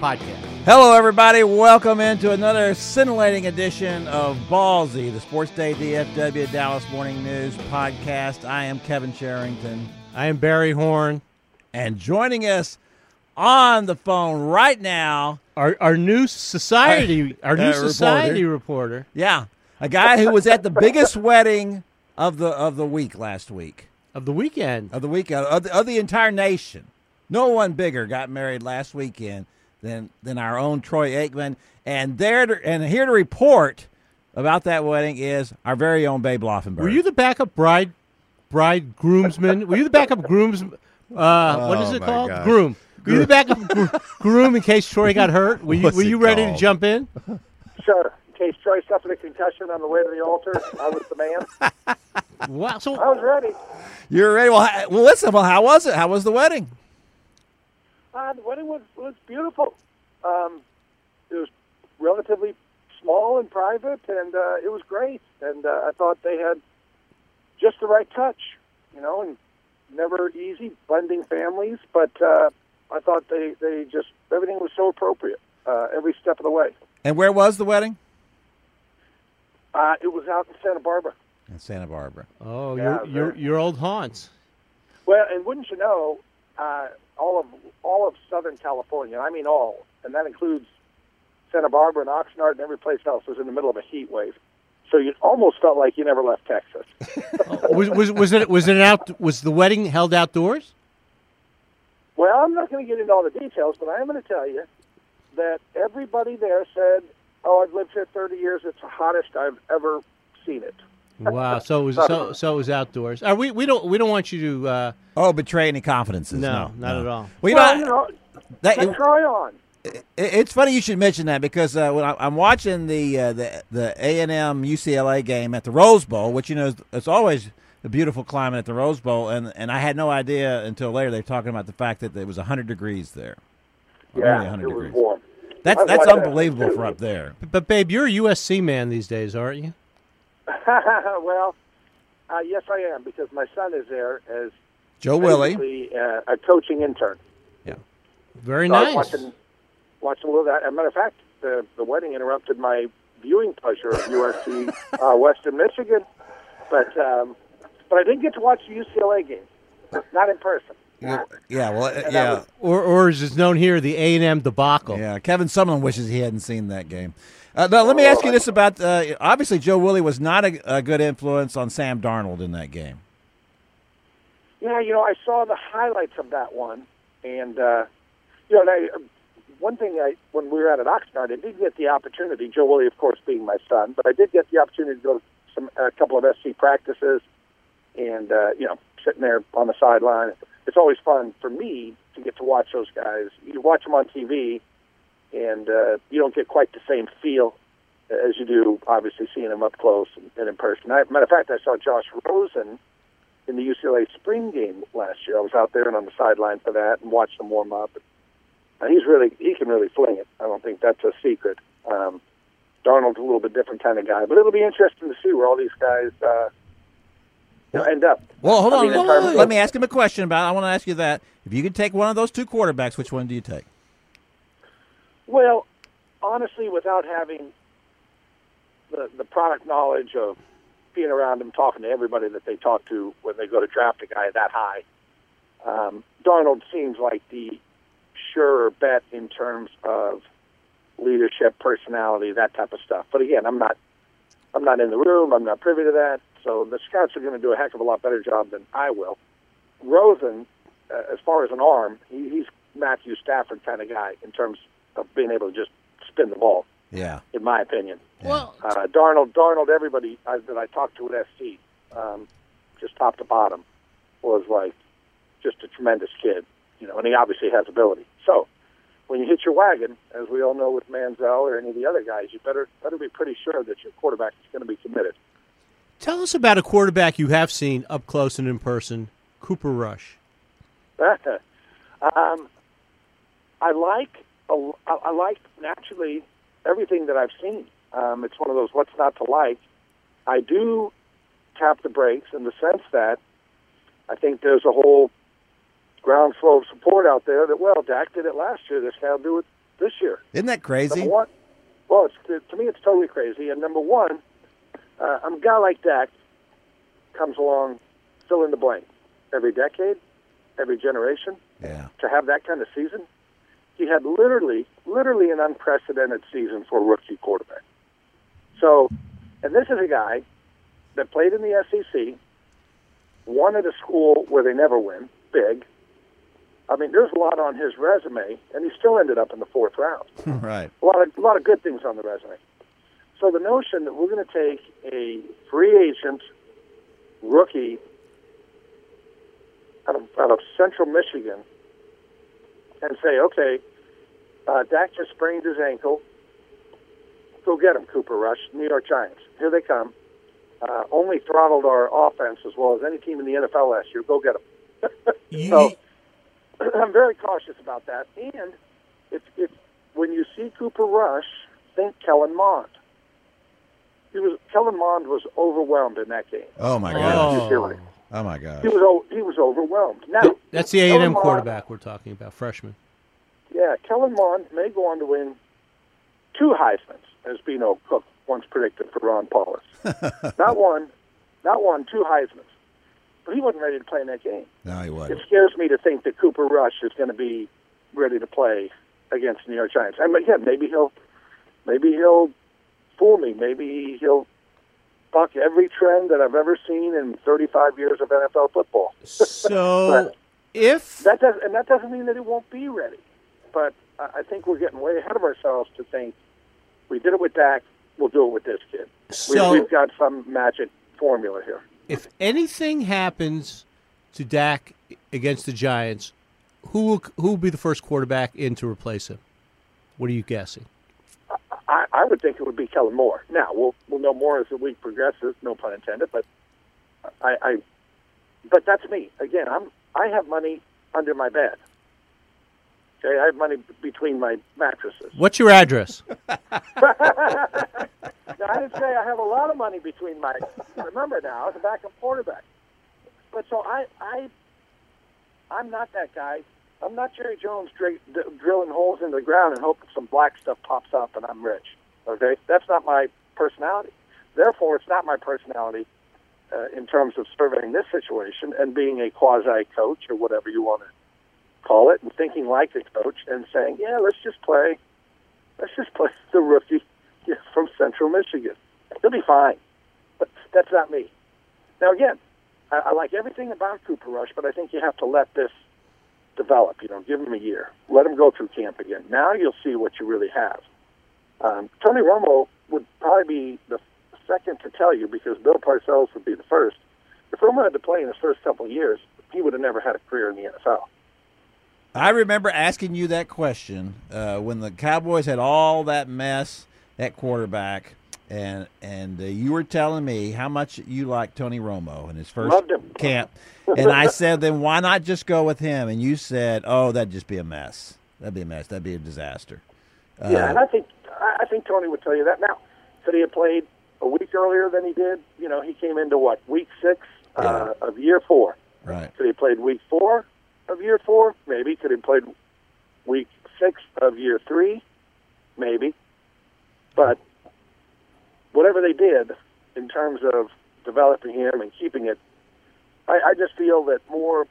podcast. Hello, everybody. Welcome into another scintillating edition of Ballsy, the Sports Day DFW Dallas Morning News podcast. I am Kevin Sherrington, I am Barry Horn. and joining us on the phone right now, Our, our new society, our new Uh, society reporter. yeah, a guy who was at the biggest wedding of the of the week last week. of the weekend. of the weekend of the, of the entire nation. No one bigger got married last weekend than than our own Troy Aikman. And there to, and here to report about that wedding is our very own Babe Laufenberg. Were you the backup bride, bride groomsman? Were you the backup grooms? Uh, what is Oh, it called? gosh. Groom. Were you the backup gr- groom in case Troy got hurt? Were you What's Were you ready to jump in? Sure. In case Troy suffered a concussion on the way to the altar, I was the man. Wow. So I was ready. You're ready? Well, hi- well, listen. Well, how was it? How was the wedding? The wedding was, was beautiful. Um, it was relatively small and private, and uh, it was great. And uh, I thought they had just the right touch, you know, and never easy blending families, but uh, I thought they, they just, everything was so appropriate uh, every step of the way. And where was the wedding? Uh, it was out in Santa Barbara. In Santa Barbara. Oh, Yeah, your your your old haunts. Well, and wouldn't you know, uh, all of all of Southern California, I mean all, and that includes Santa Barbara and Oxnard and every place else, was in the middle of a heat wave. So you almost felt like you never left Texas. Was was was it was it out? Was the wedding held outdoors? Well, I'm not going to get into all the details, but I am going to tell you that everybody there said, "Oh, I've lived here 30 years. It's the hottest I've ever seen it." Wow. So it was so so it was outdoors. Are we we don't we don't want you to. Uh, Oh, betray any confidences? No, No, not no. at all. Well, you well, know, you know, that, let Troy on. It- It's funny you should mention that because uh, when I, I'm watching the uh, the the A and M UCLA game at the Rose Bowl, which you know is, it's always a beautiful climate at the Rose Bowl, and and I had no idea until later they're talking about the fact that it was 100 degrees there. Only Yeah, 100 it was degrees. warm. That's I that's like that, unbelievable too. for up there. but babe, you're a USC man these days, aren't you? well, uh, yes, I am because my son is there as Joe Willie, uh, a coaching intern. Yeah, very So nice. watching, watching a little of that. As a matter of fact, the, the wedding interrupted my viewing pleasure of USC uh, Western Michigan, but um, but I didn't get to watch the UCLA game, not in person. yeah, well, that yeah, was- Or or as it's known here, the A and M debacle. yeah. Kevin Sumlin wishes he hadn't seen that game. Uh, now, let me ask you this about uh, obviously Joe Willie was not a, a good influence on Sam Darnold in that game. Yeah, you know, I saw the highlights of that one, and uh, you know, I, one thing I when we were out at Oxnard, I did get the opportunity. Joe Willie, of course, being my son, but I did get the opportunity to go to some a couple of SC practices, and uh, you know, sitting there on the sideline. It's always fun for me to get to watch those guys. You watch them on TV, and uh, you don't get quite the same feel as you do, obviously, seeing them up close and, and in person. I, matter of fact, I saw Josh Rosen in the UCLA spring game last year. I was out there and on the sideline for that and watched him warm up. And he's really he can really fling it. I don't think that's a secret. Um, Darnold's a little bit different kind of guy, but it'll be interesting to see where all these guys uh, you know, end up. Well, hold I on. mean, in let, terms let me ask him a question about. I want to ask you that. If you could take one of those two quarterbacks, which one do you take? Well, honestly, without having the the product knowledge of being around them, talking to everybody that they talk to when they go to draft a guy that high, um, Darnold seems like the surer bet in terms of leadership, personality, that type of stuff. But again, I'm not I'm not in the room. I'm not privy to that. so the scouts are going to do a heck of a lot better job than I will. Rosen, uh, as far as an arm, he, he's Matthew Stafford kind of guy in terms of being able to just spin the ball, Yeah. in my opinion. Well, Uh, Darnold, Darnold, everybody I, that I talked to at SC, um, just top to bottom, was like just a tremendous kid, you know, and he obviously has ability. So when you hit your wagon, as we all know with Manziel or any of the other guys, you better better be pretty sure that your quarterback is going to be committed. tell us about a quarterback you have seen up close and in person, Cooper Rush. um, I like a- I I like naturally everything that I've seen. Um, it's one of those what's not to like. I do tap the brakes in the sense that I think there's a whole ground groundswell of support out there that well, Dak did it last year. This will do it this year. Isn't that crazy? Number one, well, it's, to me, it's totally crazy. And number one, uh, a guy like Dak comes along, fill in the blank, every decade, every generation Yeah. to have that kind of season. He had literally, literally an unprecedented season for a rookie quarterback. So, and this is a guy that played in the SEC, won at a school where they never win, big. I mean, there's a lot on his resume, and he still ended up in the fourth round. right. A lot of a lot of good things on the resume. So the notion that we're going to take a free agent rookie out of, out of Central Michigan and say, okay, uh, Dak just sprained his ankle. Go get him, Cooper Rush, New York Giants. Here they come. Uh, only throttled our offense as well as any team in the NFL last year. Go get them. So I'm very cautious about that. And if, if when you see Cooper Rush, think Kellen Mond. He was Kellen Mond was overwhelmed in that game. Oh my god! Oh. Gosh. Really. Oh my God! He was o- he was overwhelmed. Now that's the A and M quarterback we're talking about, freshman. Yeah, Kellen Mond may go on to win two Heisman's, as Beano Cook once predicted for Ron Powlus. not one, not one, two Heisman's. But he wasn't ready to play in that game. No, he wasn't. scares me to think that Cooper Rush is going to be ready to play against the New York Giants. And yeah, maybe he'll, maybe he'll fool me. Maybe he'll buck every trend that I've ever seen in 35 years of NFL football. So if That does, and that doesn't mean that it won't be ready. But I I think we're getting way ahead of ourselves to think we did it with Dak, we'll do it with this kid. So- we, we've got some magic formula here. if anything happens to Dak against the Giants, who will who will be the first quarterback in to replace him? What are you guessing? I, I would think it would be Kellen Moore. Now we'll we'll know more as the week progresses. No pun intended. But I, I but that's me. Again, I'm I have money under my bed. Okay, I have money between my mattresses. What's your address? Now, I didn't say I have a lot of money between my. Remember now, I was a backup quarterback. But so I, I, I'm not that guy. I'm not Jerry Jones dr- d- drilling holes in the ground and hoping some black stuff pops up and I'm rich. Okay, that's not my personality. Therefore, it's not my personality uh, in terms of surveying this situation and being a quasi coach or whatever you want to call it, and thinking like a coach and saying, "Yeah, let's just play. Let's just play the rookie from Central Michigan. He'll be fine." But that's not me. Now, again, I, I like everything about Cooper Rush, but I think you have to let this develop. You know, give him a year, let him go through camp again. Now you'll see what you really have. Um, Tony Romo would probably be the second to tell you because Bill Parcells would be the first. If Romo had to play in his first couple of years, he would have never had a career in the NFL. I remember asking you that question uh, when the Cowboys had all that mess at quarterback, and and uh, you were telling me how much you liked Tony Romo in his first camp, and I said, then why not just go with him? And you said, oh, that'd just be a mess. That'd be a mess. That'd be a disaster. Uh, Yeah, and I think I think Tony would tell you that. Now, could he have played a week earlier than he did? You know, he came into what week six uh, of year four. Right. Could he have played week four of year four? Maybe. Could he have played week six of year three? Maybe. But whatever they did in terms of developing him and keeping it, I, I just feel that more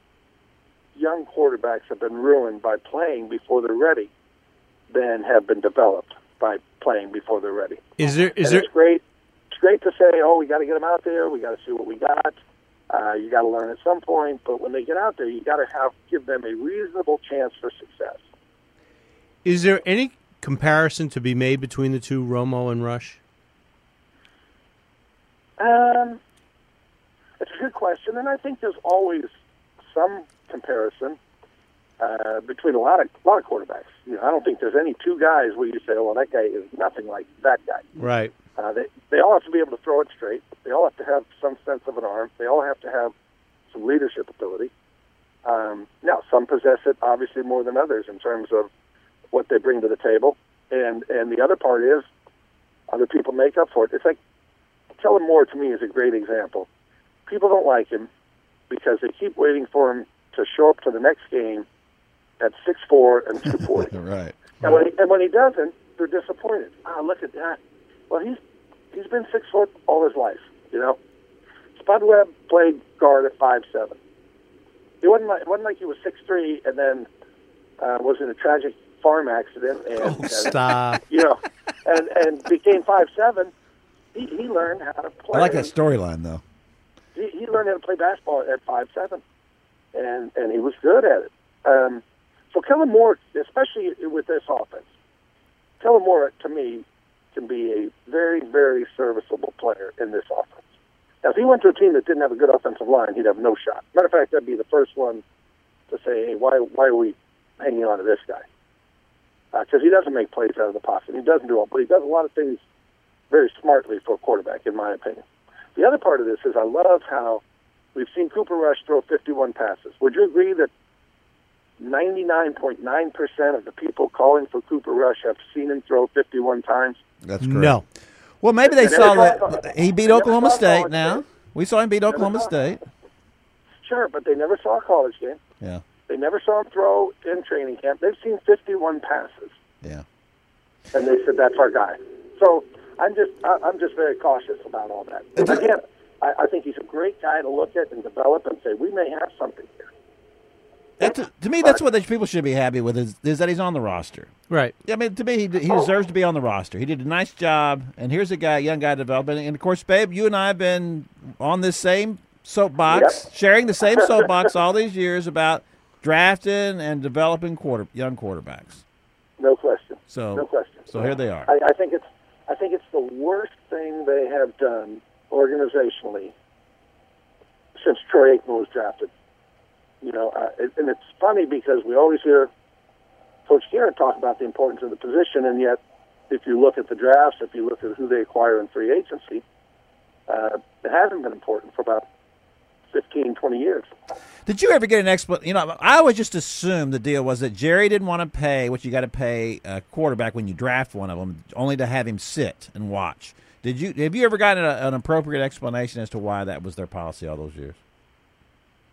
young quarterbacks have been ruined by playing before they're ready than have been developed by playing before they're ready. Is there is and there it's great it's great to say, oh, we got to get them out there. We got to see what we got. Uh, you got to learn at some point, but when they get out there, you got to have give them a reasonable chance for success. Is there any comparison to be made between the two, Romo and Rush? Um, it's a good question, and I think there's always some comparison uh, between a lot of a lot of quarterbacks. You know, I don't think there's any two guys where you say, "Well, that guy is nothing like that guy." Right. Uh, they they all have to be able to throw it straight. They all have to have some sense of an arm. They all have to have some leadership ability. Um, now, some possess it obviously more than others in terms of what they bring to the table, and and the other part is other people make up for it. It's like Kellen Moore to me is a great example. People don't like him because they keep waiting for him to show up to the next game at six four and two forty. right. And when he, and when he doesn't, they're disappointed. Ah, look at that. Well, he's he's been six foot all his life. You know, Spud Webb played guard at five seven. It wasn't like it wasn't like he was six three and then uh, was in a tragic farm accident and, Oh, and stop. you know and and became five seven. He he learned how to play. I like that storyline though. He, he learned how to play basketball at five seven, and and he was good at it. Um, so Kellen Moore, especially with this offense, Kellen Moore to me can be a very very serviceable player in this offense. Now, if he went to a team that didn't have a good offensive line, he'd have no shot. Matter of fact, that'd be the first one to say, "Hey, why why are we hanging on to this guy?" Because he doesn't make plays out of the pocket. He doesn't do all, but he does a lot of things very smartly for a quarterback, in my opinion. The other part of this is I love how we've seen Cooper Rush throw 51 passes. Would you agree that 99.9% of the people calling for Cooper Rush have seen him throw 51 times? That's correct. No. Well, maybe they They saw never saw- that he beat Oklahoma State. Now game. we saw him beat Never Oklahoma saw- State. Sure, but they never saw a college game. Yeah, They never saw him throw in training camp. They've seen 51 passes, yeah. and they said that's our guy. So I'm just I- I'm just very cautious about all that. And again, I, I think he's a great guy to look at and develop and say we may have something here. That, to, to me, that's what the people should be happy with is, is that he's on the roster. Right. I mean, to me, he, he deserves to be on the roster. He did a nice job, and here's a guy, young guy developing. And of course, babe, you and I have been on this same soapbox, Yep. sharing the same soapbox all these years about drafting and developing quarter young quarterbacks. No question. So, No question. so here they are. I, I think it's I think it's the worst thing they have done organizationally since Troy Aikman was drafted. You know, uh, and it's funny because we always hear Coach Garrett talk about the importance of the position, and yet, if you look at the drafts, if you look at who they acquire in free agency, uh, it hasn't been important for about 15, 20 years. Did you ever get an explanation? You know, I always just assumed the deal was that Jerry didn't want to pay what you got to pay a quarterback when you draft one of them, only to have him sit and watch. Did you have you ever gotten a, an appropriate explanation as to why that was their policy all those years?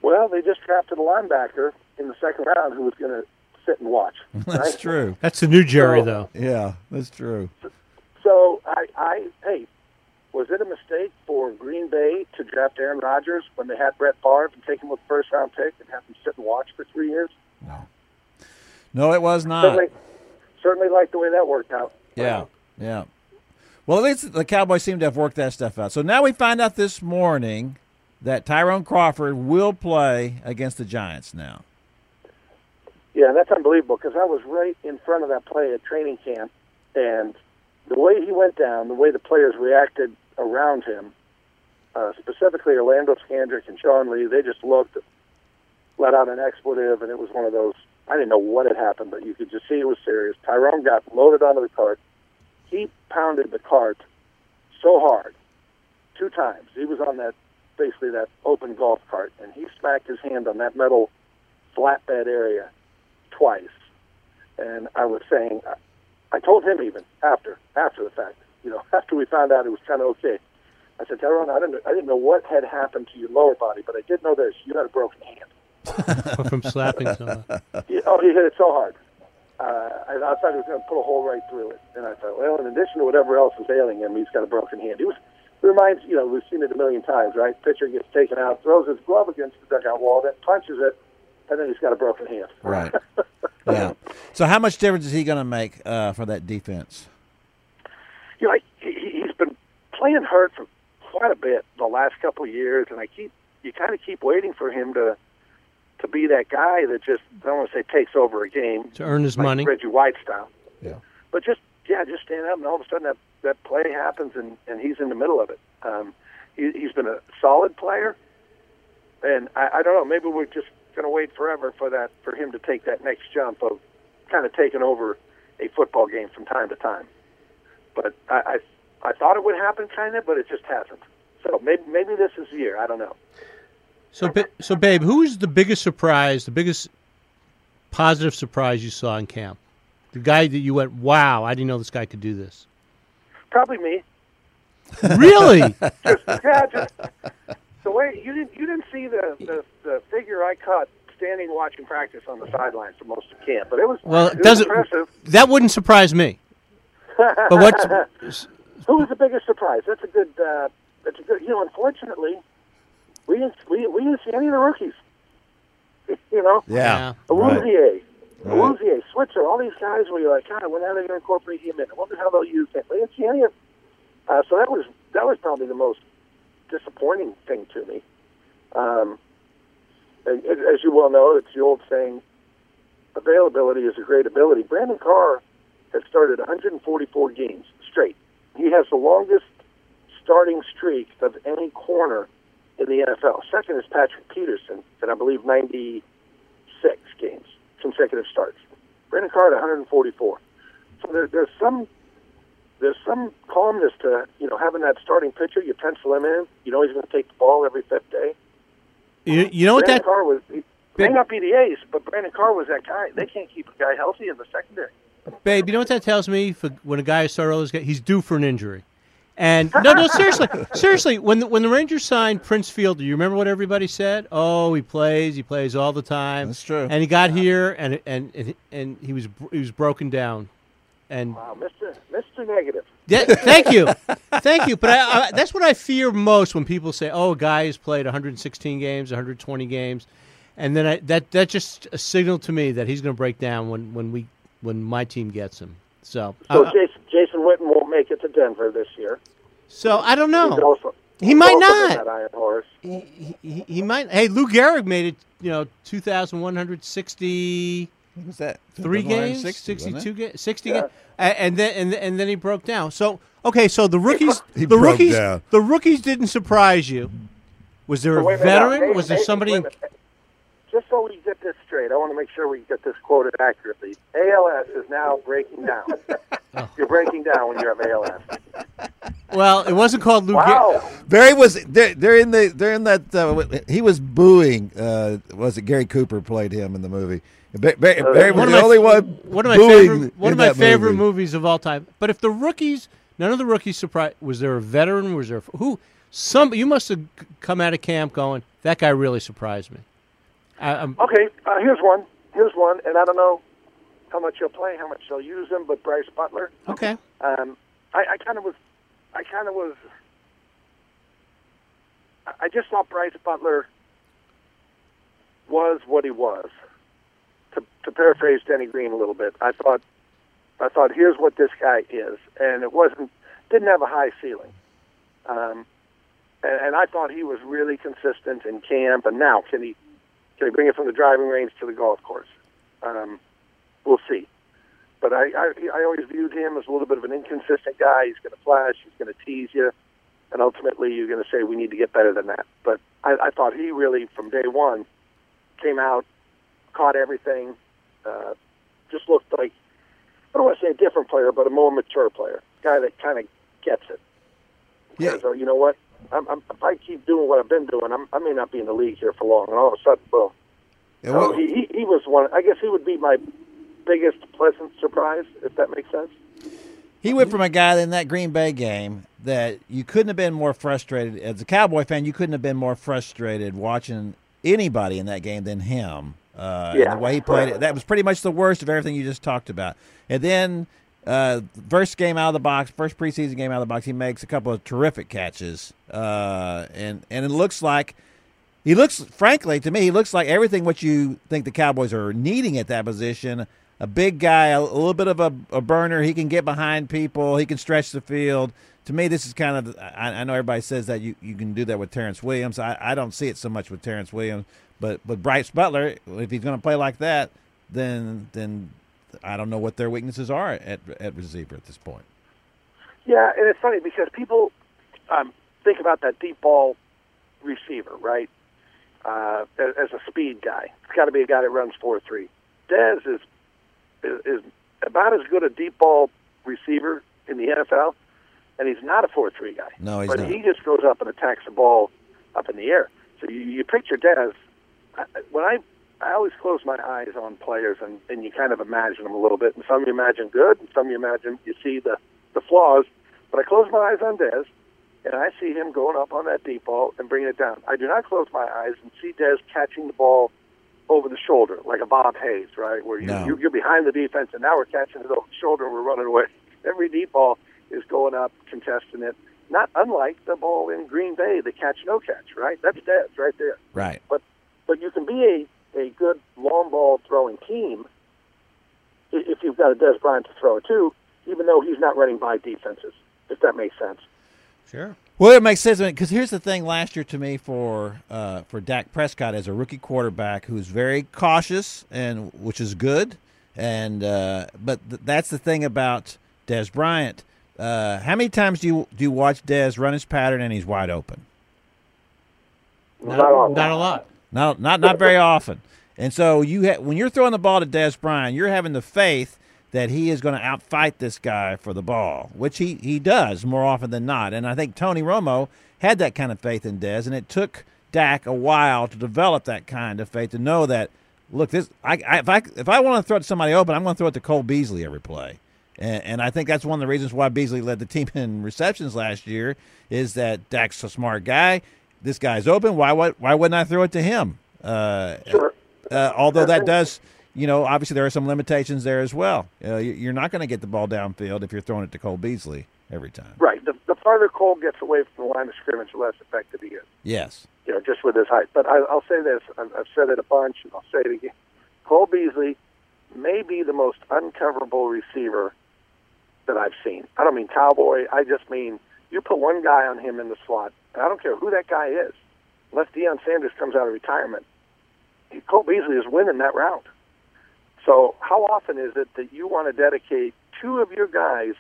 Well, they just drafted a linebacker in the second round who was going to sit and watch. That's right? true. That's the new Jerry, So- though. Yeah, that's true. So I, I, hey, was it a mistake for Green Bay to draft Aaron Rodgers when they had Brett Favre and take him with the first round pick and have him sit and watch for three years? No, No, it was not. Certainly, certainly like the way that worked out. Yeah, yeah. Well, at least the Cowboys seem to have worked that stuff out. So now we find out this morning that Tyrone Crawford will play against the Giants now. Yeah, that's unbelievable because I was right in front of that play at training camp, and the way he went down, the way the players reacted around him, uh, specifically Orlando Scandrick and Sean Lee, they just looked, let out an expletive, and it was one of those. I didn't know what had happened, but you could just see it was serious. Tyrone got loaded onto the cart. He pounded the cart so hard, two times. He was on that, basically that open golf cart, and he smacked his hand on that metal flatbed area twice. And I was saying, I, I told him even after after the fact, you know, after we found out it was kind of okay. I said, Tyrone, I didn't I didn't know what had happened to your lower body, but I did know this: you had a broken hand. From slapping someone. You, oh, he hit it so hard. Uh, I, I thought he was going to put a hole right through it, and I thought, well, in addition to whatever else is ailing him, he's got a broken hand. He was. It reminds you know we've seen it a million times, right? Pitcher gets taken out, throws his glove against the dugout wall, then punches it, and then he's got a broken hand. Right. yeah. So how much difference is he going to make uh, for that defense? You know, he, he- he's been playing hurt for quite a bit the last couple of years, and I keep you kind of keep waiting for him to to be that guy that just I don't want to say takes over a game To earn his like money. Reggie White style. Yeah. But just yeah, just stand up, and all of a sudden that that play happens, and and he's in the middle of it. Um, he, he's been a solid player, and I, I don't know. Maybe we're just going to wait forever for that for him to take that next jump of kind of taking over a football game from time to time. But I I, I thought it would happen, kind of, but it just hasn't. So maybe maybe this is the year. I don't know. So, so, babe, who is the biggest surprise, the biggest positive surprise you saw in camp? The guy that you went, wow, I didn't know this guy could do this. Probably me. Really? yeah, just the way you didn't you didn't see the, the the figure I cut standing watching practice on the sidelines for most of camp, but it was Well, it it was doesn't. impressive. That wouldn't surprise me. But what's Who was the biggest surprise? That's a good. Uh, that's a good. You know, unfortunately, we didn't we, we didn't see any of the rookies. You know, Yeah. Awuzie, Right. Awuzie, Switzer, all these guys where you're like, God, when are they going to incorporate him in? I wonder how they'll use him. We didn't see any of. Uh, so that was that was probably the most disappointing thing to me. Um, and, and as you well know, it's the old saying, availability is a great ability. Brandon Carr has started 144 games straight. He has the longest starting streak of any corner in the NFL. Second is Patrick Peterson, at I believe 96 games, consecutive starts. Brandon Carr at 144. So there, there's some there's some calmness to you know having that starting pitcher. You pencil him in. You know he's going to take the ball every fifth day. you, you know what that? Carr was. He may not be the ace, but Brandon Carr was that guy. They can't keep a guy healthy in the secondary. Babe, you know what that tells me? For when a guy is starts early, he's due for an injury. And no, no, seriously, seriously. When the, when the Rangers signed Prince Fielder, do you remember what everybody said? Oh, he plays, he plays all the time. That's true. And he got here, and and and, and he was he was broken down. And Wow, Mister Mister Negative. yeah, thank you, thank you. But I, I, that's what I fear most when people say, "Oh, a guy has played 116 games, 120 games," and then I, that that just a signal to me that he's going to break down when when we when my team gets him. So, So uh, Jason Jason Witten won't make it to Denver this year. so I don't He's know. also He he's might also not. That iron horse. He, he, he might. Hey, Lou Gehrig made it. You know, two thousand one hundred sixty. What was that? games, 160, wasn't it? 62 games, 60 Yeah. games, and then and, and then he broke down. So okay, so the rookies, He the broke rookies, down. the rookies didn't surprise you. Was there a Wait minute, now, veteran? hey, Was there somebody? wait a minute. Just so we get this straight, I want to make sure we get this quoted accurately. ALS is now breaking down. Oh. You're breaking down when you have ALS. Well, it wasn't called Lou. Ge- Wow. Barry was they're, they're in the they're in that uh, he was booing. Uh, was it Gary Cooper played him in the movie? Ba- Ba- Barry was one of the my only one. one of my favorite one of my favorite movie. movies of all time. But if the rookies, none of the rookies surprised. Was there a veteran? Was there who? Some you must have come out of camp going. That guy really surprised me. I, I'm, Okay, uh, here's one. Here's one, and I don't know how much he'll play, how much they'll use him, but Brice Butler. okay. Um, I, I kind of was, I kind of was, I- I just thought Brice Butler was what he was. To, to paraphrase Denny Green a little bit, I thought, I thought here's what this guy is, and it wasn't, didn't have a high ceiling. Um, and, and I thought he was really consistent in camp, and now can he, he bring it from the driving range to the golf course? Um, we'll see. But I, I, I always viewed him as a little bit of an inconsistent guy. He's going to flash. He's going to tease you, and ultimately you're going to say we need to get better than that. But I, I thought he really, from day one, came out, caught everything, uh, just looked like I don't want to say a different player, but a more mature player, guy that kind of gets it. Yeah. So you know what? I'm, I'm, if I keep doing what I've been doing, I'm, I may not be in the league here for long, and all of a sudden, boom. And So what- he, he, he was one. I guess he would be my biggest pleasant surprise, if that makes sense. He went from a guy in that Green Bay game that you couldn't have been more frustrated as a Cowboy fan. You couldn't have been more frustrated watching anybody in that game than him. Uh, Yeah. the way he played it, that was pretty much the worst of everything you just talked about. And then uh, first game out of the box, first preseason game out of the box, he makes a couple of terrific catches, uh, and and it looks like he looks, frankly, to me, he looks like everything what you think the Cowboys are needing at that position. A big guy, a, a little bit of a, a burner. He can get behind people. He can stretch the field. to me, this is kind of. I, I know everybody says that you, you can do that with Terrance Williams. I, I don't see it so much with Terrance Williams, but but Brice Butler, if he's going to play like that, then then I don't know what their weaknesses are at at receiver at this point. Yeah, and it's funny because people um, think about that deep ball receiver, right? Uh, as, a speed guy, it's got to be a guy that runs four three. Dez is, is is about as good a deep ball receiver in the NFL, and he's not a four three guy. No, he's but not. he just goes up and attacks the ball up in the air. So you, you picture Dez. When I I always close my eyes on players, and and you kind of imagine them a little bit. And some you imagine good, and some you imagine you see the the flaws. But I close my eyes on Dez, and I see him going up on that deep ball and bringing it down. I do not close my eyes and see Dez catching the ball over the shoulder like a Bob Hayes, right? Where you, No. you you're behind the defense, and now we're catching it over the shoulder and we're running away. Every deep ball is going up, contesting it. Not unlike the ball in Green Bay, the catch no catch, right? That's Dez right there. Right. But but you can be a, a good long ball throwing team if you've got a Dez Bryant to throw it to, even though he's not running by defenses. If that makes sense. Sure. Well, it makes sense because here's the thing. Last year, to me, for uh, for Dak Prescott as a rookie quarterback, who's very cautious and which is good, and uh, but th- that's the thing about Dez Bryant. Uh, how many times do you do you watch Dez run his pattern and he's wide open? Not, Not all. not a lot. No, not not very often. And so you ha- when you're throwing the ball to Dez Bryant, you're having the faith that he is going to outfight this guy for the ball, which he, he does more often than not. And I think Tony Romo had that kind of faith in Dez, and it took Dak a while to develop that kind of faith to know that look, this I, I if I if I want to throw it to somebody open, I'm going to throw it to Cole Beasley every play. And, and I think that's one of the reasons why Beasley led the team in receptions last year is that Dak's a smart guy. This guy's open. Why would why wouldn't I throw it to him? Uh, Sure. uh, although that does, you know, obviously there are some limitations there as well. Uh, you- you're not going to get the ball downfield if you're throwing it to Cole Beasley every time. Right. The, the farther Cole gets away from the line of scrimmage, the less effective he is. Yes. You know, just with his height. But I, I'll say this: I've, I've said it a bunch, and I'll say it again. Cole Beasley may be the most uncoverable receiver that I've seen. I don't mean cowboy. I just mean you put one guy on him in the slot. And I don't care who that guy is, unless Deion Sanders comes out of retirement. Cole Beasley is winning that round. So how often is it that you want to dedicate two of your guys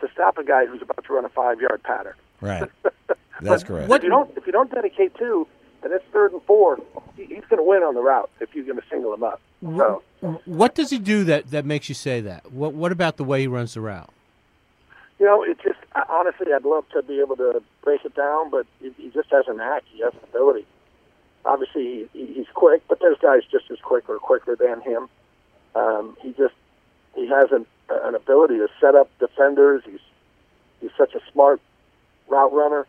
to stop a guy who's about to run a five-yard pattern? Right. That's correct. What- If you don't, if you don't dedicate two, and it's third and four, he's going to win on the route if you're going to single him up. So What does he do that, that makes you say that? What What about the way he runs the route? You know, it just honestly, I'd love to be able to break it down, but he, just has an knack. He has an ability. Obviously, he's quick, but there's guys just as quick or quicker than him. Um, he just he has an, an ability to set up defenders. He's he's such a smart route runner.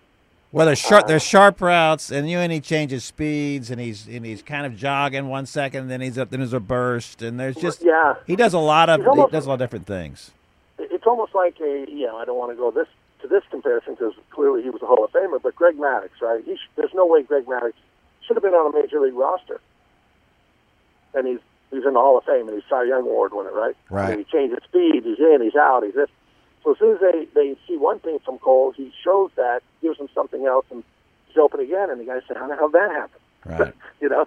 Well, there's sharp, there's sharp routes, and you and he changes speeds, and he's and he's kind of jogging one second, and then he's up, then there's a burst, and there's just Yeah. he does a lot of almost- he does a lot of different things. It's almost like a you know I don't want to go this to this comparison because clearly he was a Hall of Famer, but Greg Maddux, right? He sh- there's no way Greg Maddux should have been on a major league roster, and he's he's in the Hall of Fame and he's Cy Young Award winner, right? Right. And he changes speed, he's in, he's out, he's this. So as soon as they they see one thing from Cole, he shows that, gives them something else, and he's open again, and the guy said, "How the hell did that happen?" Right. you know.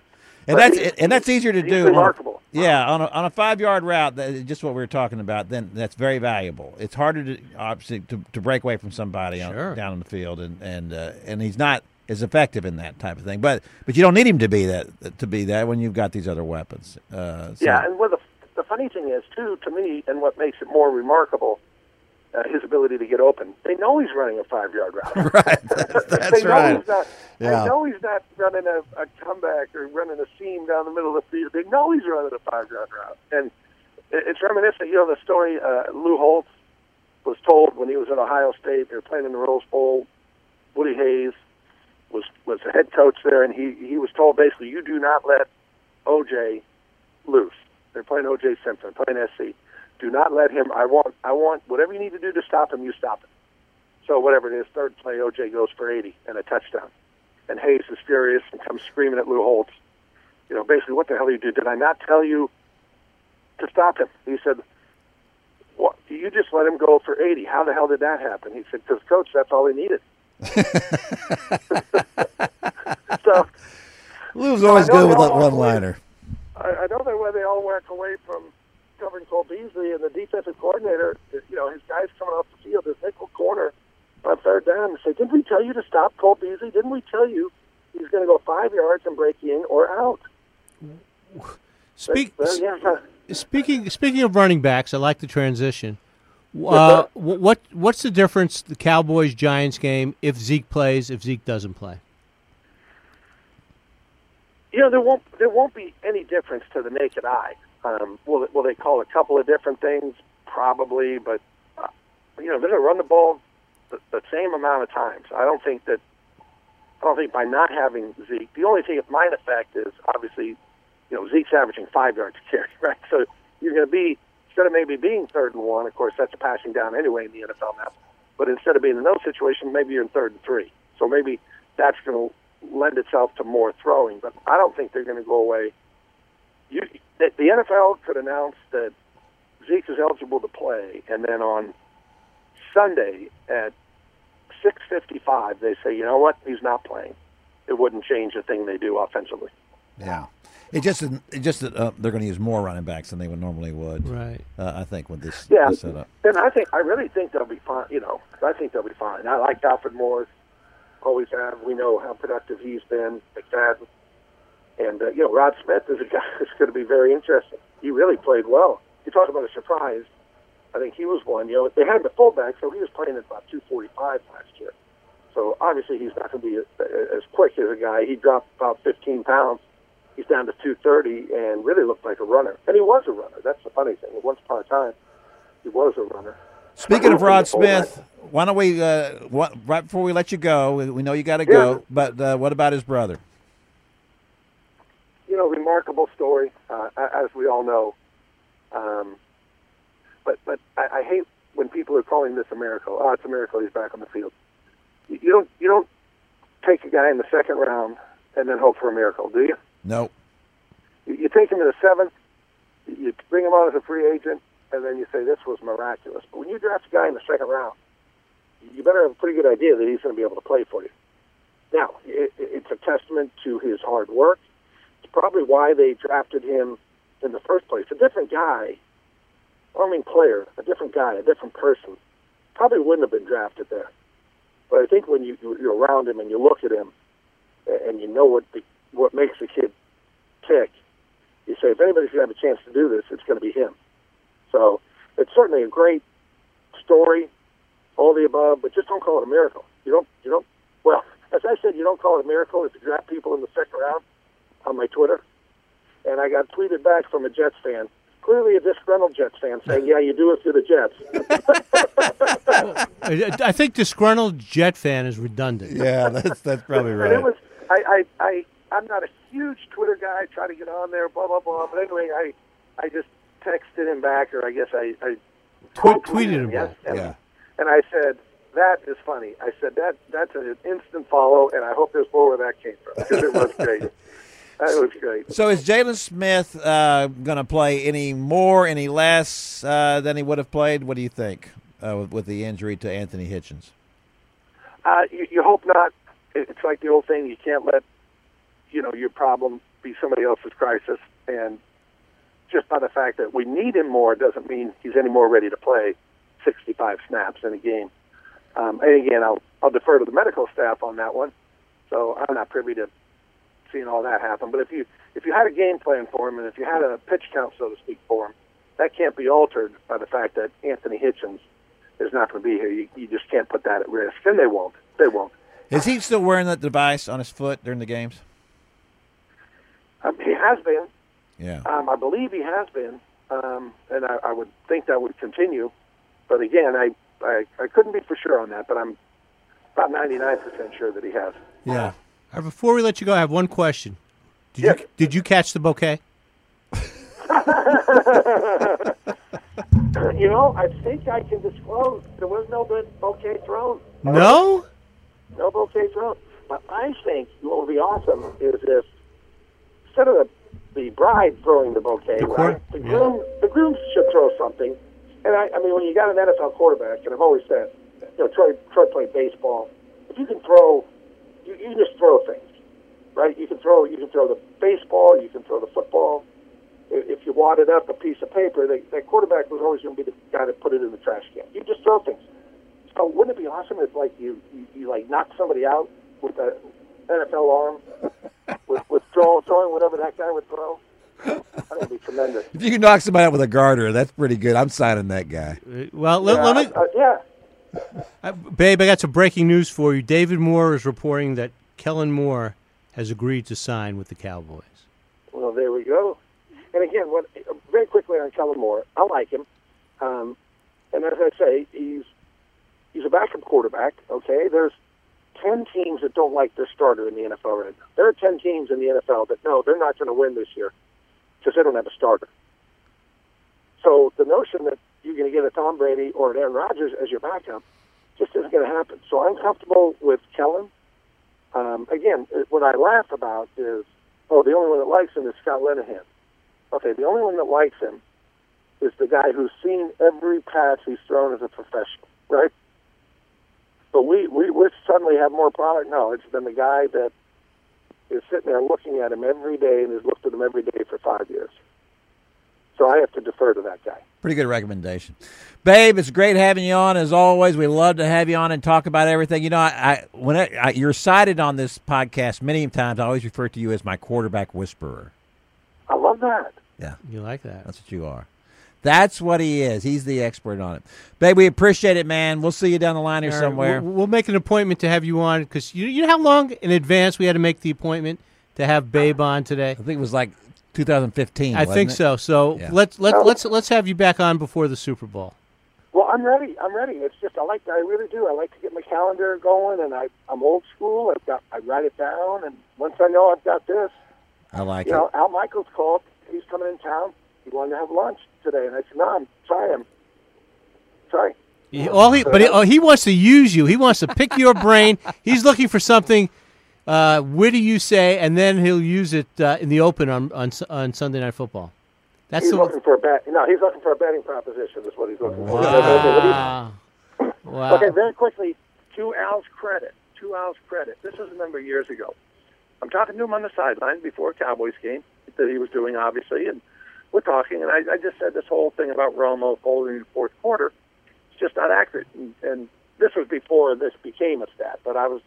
And that's and that's easier to he's do. on yeah, on a, on a five yard route, that, just what we were talking about. Then that's very valuable. It's harder to obviously to, to break away from somebody on- down in the field, and and uh, and he's not as effective in that type of thing. But but you don't need him to be that to be that when you've got these other weapons. Uh, so- Yeah, and what the the funny thing is too, to me, and what makes it more remarkable, uh, his ability to get open. They know he's running a five yard route. right. That's, that's they know right. he's not. Yeah. They know he's not running a, a comeback or running a seam down the middle of the field. They know he's running a five yard route, and it's reminiscent. You know the story uh, Lou Holtz was told when he was at Ohio State. They were playing in the Rose Bowl. Woody Hayes was was the head coach there, and he he was told basically, you do not let OJ loose. They're playing OJ Simpson, playing SC. Do not let him. I want I want whatever you need to do to stop him. You stop him. So whatever it is, third play, OJ goes for 80 and a touchdown. And Hayes is furious and comes screaming at Lou Holtz. You know, basically, what the hell you do? Did I not tell you to stop him? He said, "What? You just let him go for 80. How the hell did that happen? He said, because coach, that's all he needed. so Lou's always good with that one liner. I, I know that when they all walk away from covering Cole Beasley and the defensive coordinator, you know, his guys coming off the field, his nickel corner on third down, and say, "Didn't we tell you to stop Cole Beasley? Didn't we tell you he's going to go five yards and break in or out?" Speak, Well, yeah, speaking speaking of running backs, I like the transition. Uh, what what's the difference the Cowboys Giants game if Zeke plays if Zeke doesn't play? you know, there won't there won't be any difference to the naked eye. Um, will will they call a couple of different things? Probably, but uh, you know, they're going to run the ball the, the same amount of times. I don't think that. I don't think by not having Zeke, the only thing it might affect is obviously, you know, Zeke's averaging five yards a carry, right? So you're going to be instead of maybe being third and one. Of course, that's a passing down anyway in the NFL now. But instead of being in those situations, maybe you're in third and three. So maybe that's going to lend itself to more throwing. But I don't think they're going to go away. You, the, the NFL could announce that Zeke is eligible to play, and then on Sunday at 6:55, they say, you know what, he's not playing. It wouldn't change a thing they do offensively. Yeah. It just it just that uh, they're going to use more running backs than they would normally would. Right. Uh, I think with this, Yeah, this setup. and I think I really think they'll be fine. You know, I think they'll be fine. I like Alfred Morris, always have. We know how productive he's been. McFadden, and uh, you know, Rod Smith is a guy that's going to be very interesting. He really played well. You talk about a surprise. I think he was one. You know, they had the fullback, so he was playing at about 245 last year. So obviously he's not going to be as, as quick as a guy. He dropped about 15 pounds. He's down to 230 and really looked like a runner. And he was a runner. That's the funny thing. Once upon a time, he was a runner. Speaking of Rod Smith, why don't we uh, what, right before we let you go? We, we know you got to go, Yeah. but uh, what about his brother? Know, remarkable story, uh, as we all know. Um, but but I, I hate when people are calling this a miracle. Oh, it's a miracle he's back on the field. You, you don't you don't take a guy in the second round and then hope for a miracle, do you? No. You, you take him in the seventh, you bring him on as a free agent, and then you say this was miraculous. But when you draft a guy in the second round, you better have a pretty good idea that he's going to be able to play for you. Now, it, it's a testament to his hard work. Probably why they drafted him in the first place. A different guy, I mean player, a different guy, a different person, probably wouldn't have been drafted there. But I think when you, you're around him and you look at him, and you know what the, what makes the kid tick, you say if anybody's to have a chance to do this, it's to be him. So it's certainly a great story, all the above, but just don't call it a miracle. You don't, you don't. Well, as I said, you don't call it a miracle if you draft people in the second round on my Twitter, and I got tweeted back from a Jets fan, clearly a disgruntled Jets fan, saying, "Yeah, you do it to the Jets." I, I think disgruntled Jet fan is redundant. Yeah, that's that's probably And it was I, I, I I'm not a huge Twitter guy, try to get on there, blah blah blah. But anyway, I I just texted him back, or I guess I, I Tweet- tweeted him yes, back. and, Yeah. and I said that is funny. I said that that's an instant follow, and I hope there's more where that came from because it was great. That was great. So is Jaylon Smith uh, going to play any more, any less uh, than he would have played? What do you think uh, with, with the injury to Anthony Hitchens? Uh, you, you hope not. It's like the old thing: you can't let you know your problem be somebody else's crisis. And just by the fact that we need him more doesn't mean he's any more ready to play 65 snaps in a game. Um, and again, I'll I'll defer to the medical staff on that one. So I'm not privy to seeing all that happen. But if you if you had a game plan for him, and if you had a pitch count, so to speak, for him, that can't be altered by the fact that Anthony Hitchens is not going to be here. You, you just can't put that at risk, and they won't. They won't. Is he still wearing that device on his foot during the games? Um, he has been. Yeah. Um, I believe he has been, um, and I, I would think that would continue. But again, I, I I couldn't be for sure on that, but I'm about 99% sure that he has. Yeah. Right, before we let you go, I have one question. Did Yes. you did you catch the bouquet? You know, I think I can disclose there was no good bouquet thrown. No. No bouquet thrown. But I think what would be awesome is if instead of the, the bride throwing the bouquet, The right, the yeah. groom the groom should throw something And I, I mean, when you got an NFL quarterback, and I've always said, you know, Troy, Troy played baseball. If you can throw, you, you just throw things, right? You can throw, you can throw the baseball, you can throw the football. If you wadded up a piece of paper, the, that quarterback was always going to be the guy that put it in the trash can. You just throw things. So wouldn't it be awesome if, like, you, you, you like knock somebody out with an NFL arm, with, with throw, throwing whatever that guy would throw? I think it'd be tremendous. If you can knock somebody out with a garter, that's pretty good. I'm signing that guy. Well, let, let me, Uh, yeah. Uh, babe. I got some breaking news for you. David Moore is reporting that Kellen Moore has agreed to sign with the Cowboys. Well, there we go. And again, what, very quickly on Kellen Moore, I like him. Um, and as I say, he's he's a backup quarterback. Okay, there's ten teams that don't like their starter in the NFL right now. There are ten teams in the NFL that know they're not going to win this year because they don't have a starter. So the notion that you're going to get a Tom Brady or an Aaron Rodgers as your backup just isn't going to happen. So I'm comfortable with Kellen. Um, again, uh, what I laugh about is, oh, the only one that likes him is Scott Linehan. Okay, the only one that likes him is the guy who's seen every pass he's thrown as a professional, right? But we, we, we suddenly have more product knowledge than the guy that is sitting there looking at him every day and has looked at him every day for five years. So I have to defer to that guy. Pretty good recommendation, babe. It's great having you on as always. We love to have you on and talk about everything. You know, I, I when I, I, you're cited on this podcast many times, I always refer to you as my quarterback whisperer. I love that. Yeah, You like that? that's what you are. That's what he is. He's the expert on it, babe. We appreciate it, man. We'll see you down the line here All right, somewhere. We'll, we'll make an appointment to have you on because you, you know how long in advance we had to make the appointment to have Babe on today. I think it was like 2015. I wasn't think it? so. So Yeah. let's let's Oh. let's let's have you back on before the Super Bowl. Well, I'm ready. I'm ready. It's just I like. I really do. I like to get my calendar going, and I I'm old school. I've got I write it down, and once I know I've got this, I like you it. know, Al Michaels called. He's coming in town. He wanted to have lunch today, and I said, "No, I'm try him. Try." He, all he, but he, oh, he wants to use you. He wants to pick your brain. He's looking for something uh, do you say, and then he'll use it uh, in the open on, on on Sunday Night Football. That's He's the looking for a bet. No, he's looking for a betting proposition. Is what he's looking for. wow. wow. Okay, very quickly, to Al's credit, to Al's credit, this was a number of years ago. I'm talking to him on the sideline before a Cowboys game that he was doing, obviously, and we're talking, and I, I just said this whole thing about Romo folding in the fourth quarter. It's just not accurate, and, and this was before this became a stat. But I was,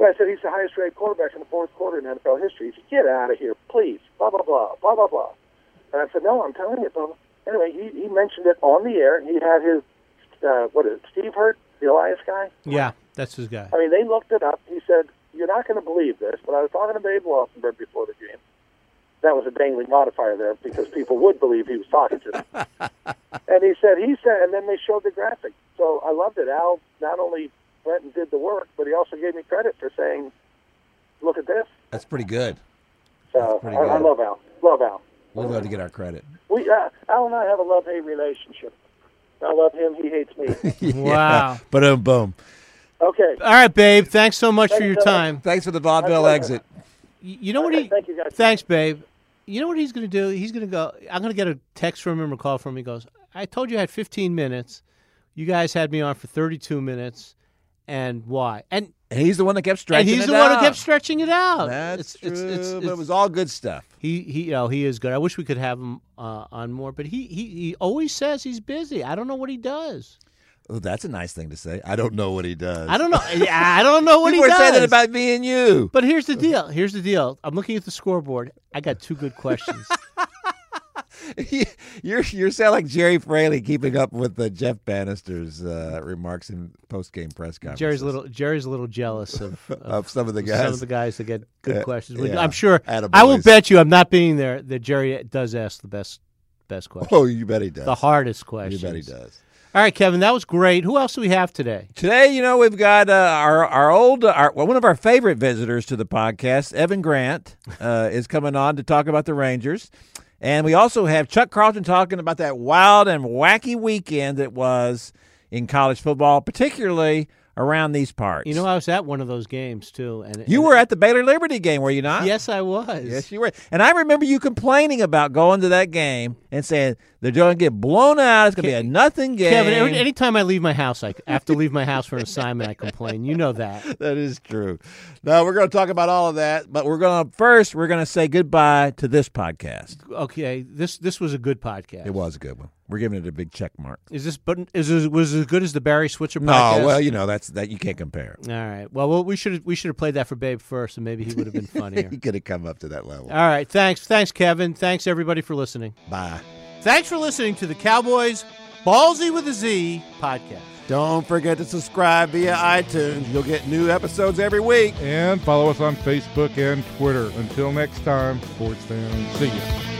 well, I said he's the highest-rated quarterback in the fourth quarter in NFL history. He said, "Get out of here, please!" Blah blah blah, blah blah blah. And I said, "No, I'm telling you, blah." Anyway, he, he mentioned it on the air. He had his uh, what is it, Steve Hirdt, the Elias guy. Yeah, that's his guy. I mean, they looked it up. He said, "You're not going to believe this, but I was talking to Babe Laufenberg before the game. That was a dangling modifier there because people would believe he was talking to them." and he said, "He said," and then they showed the graphic. So I loved it. Al not only went and did the work, but he also gave me credit for saying, "Look at this." That's pretty good. So pretty I, I good. love Al. Love Al. We'll love to get our credit. We uh, Al and I have a love-hate relationship. I love him. He hates me. Wow. But boom, boom. Okay. All right, Babe. Thanks so much for your Philip. time. Thanks for the vaudeville pleasure. exit. You know what Okay, he? thank you, guys. Thanks, babe. You know what he's going to do? He's going to go. I'm going to get a text from him or call from him. He goes, "I told you I had 15 minutes. You guys had me on for 32 minutes, and why?" And And he's the one that kept and stretching he's it the one who out. kept stretching it out. That's It's- true, it's- it's- but it was all good stuff. he he you know he is good. I wish we could have him uh, on more, but he, he he always says he's busy. I don't know what he does. Oh, that's a nice thing to say. I don't know what he does. I don't know. Yeah, I don't know what he does. saying that about me and you. but here's the deal. Here's the deal. I'm looking at the scoreboard. I got two good questions. you're you sound like Gerry Fraley keeping up with the Jeff Banister's uh, remarks in post game press conference. Gerry's a little Gerry's a little jealous of, of of some of the guys. some of the guys that get good Uh, questions. Yeah. I'm sure Attaboys. I will bet you I'm not being there that Gerry does ask the best best questions. Oh, you bet he does. the hardest question. you questions. bet he does. All right, Kevin, that was great. Who else do we have today? Today, you know, we've got uh, our our old our well, one of our favorite visitors to the podcast, Evan Grant, uh, is coming on to talk about the Rangers, and we also have Chuck Carlton talking about that wild and wacky weekend that was in college football, particularly around these parts. You know, I was at one of those games too, and you and- were at the Baylor Liberty game, were you not? Yes, I was. Yes, you were. And I remember you complaining about going to that game and saying They're going to get blown out. It's going to be a nothing game. Kevin, every, anytime I leave my house, I have to leave my house for an assignment. I complain. You know that. that is true. No, we're going to talk about all of that, but we're going to first we're going to say goodbye to this podcast. Okay, this this was a good podcast. It was a good one. We're giving it a big check mark. Is this but is it was it as good as the Barry Switzer No, podcast? well, you know that's that you can't compare. All right. Well, well we should we should have played that for Babe first, and maybe he would have been funnier. he could have come up to that level. All right. Thanks. Thanks, Kevin. Thanks everybody for listening. Bye. Thanks for listening to the Cowboys Ballsy with a Z podcast. Don't forget to subscribe via iTunes. You'll get new episodes every week. And follow us on Facebook and Twitter. Until next time, sports fans, see you.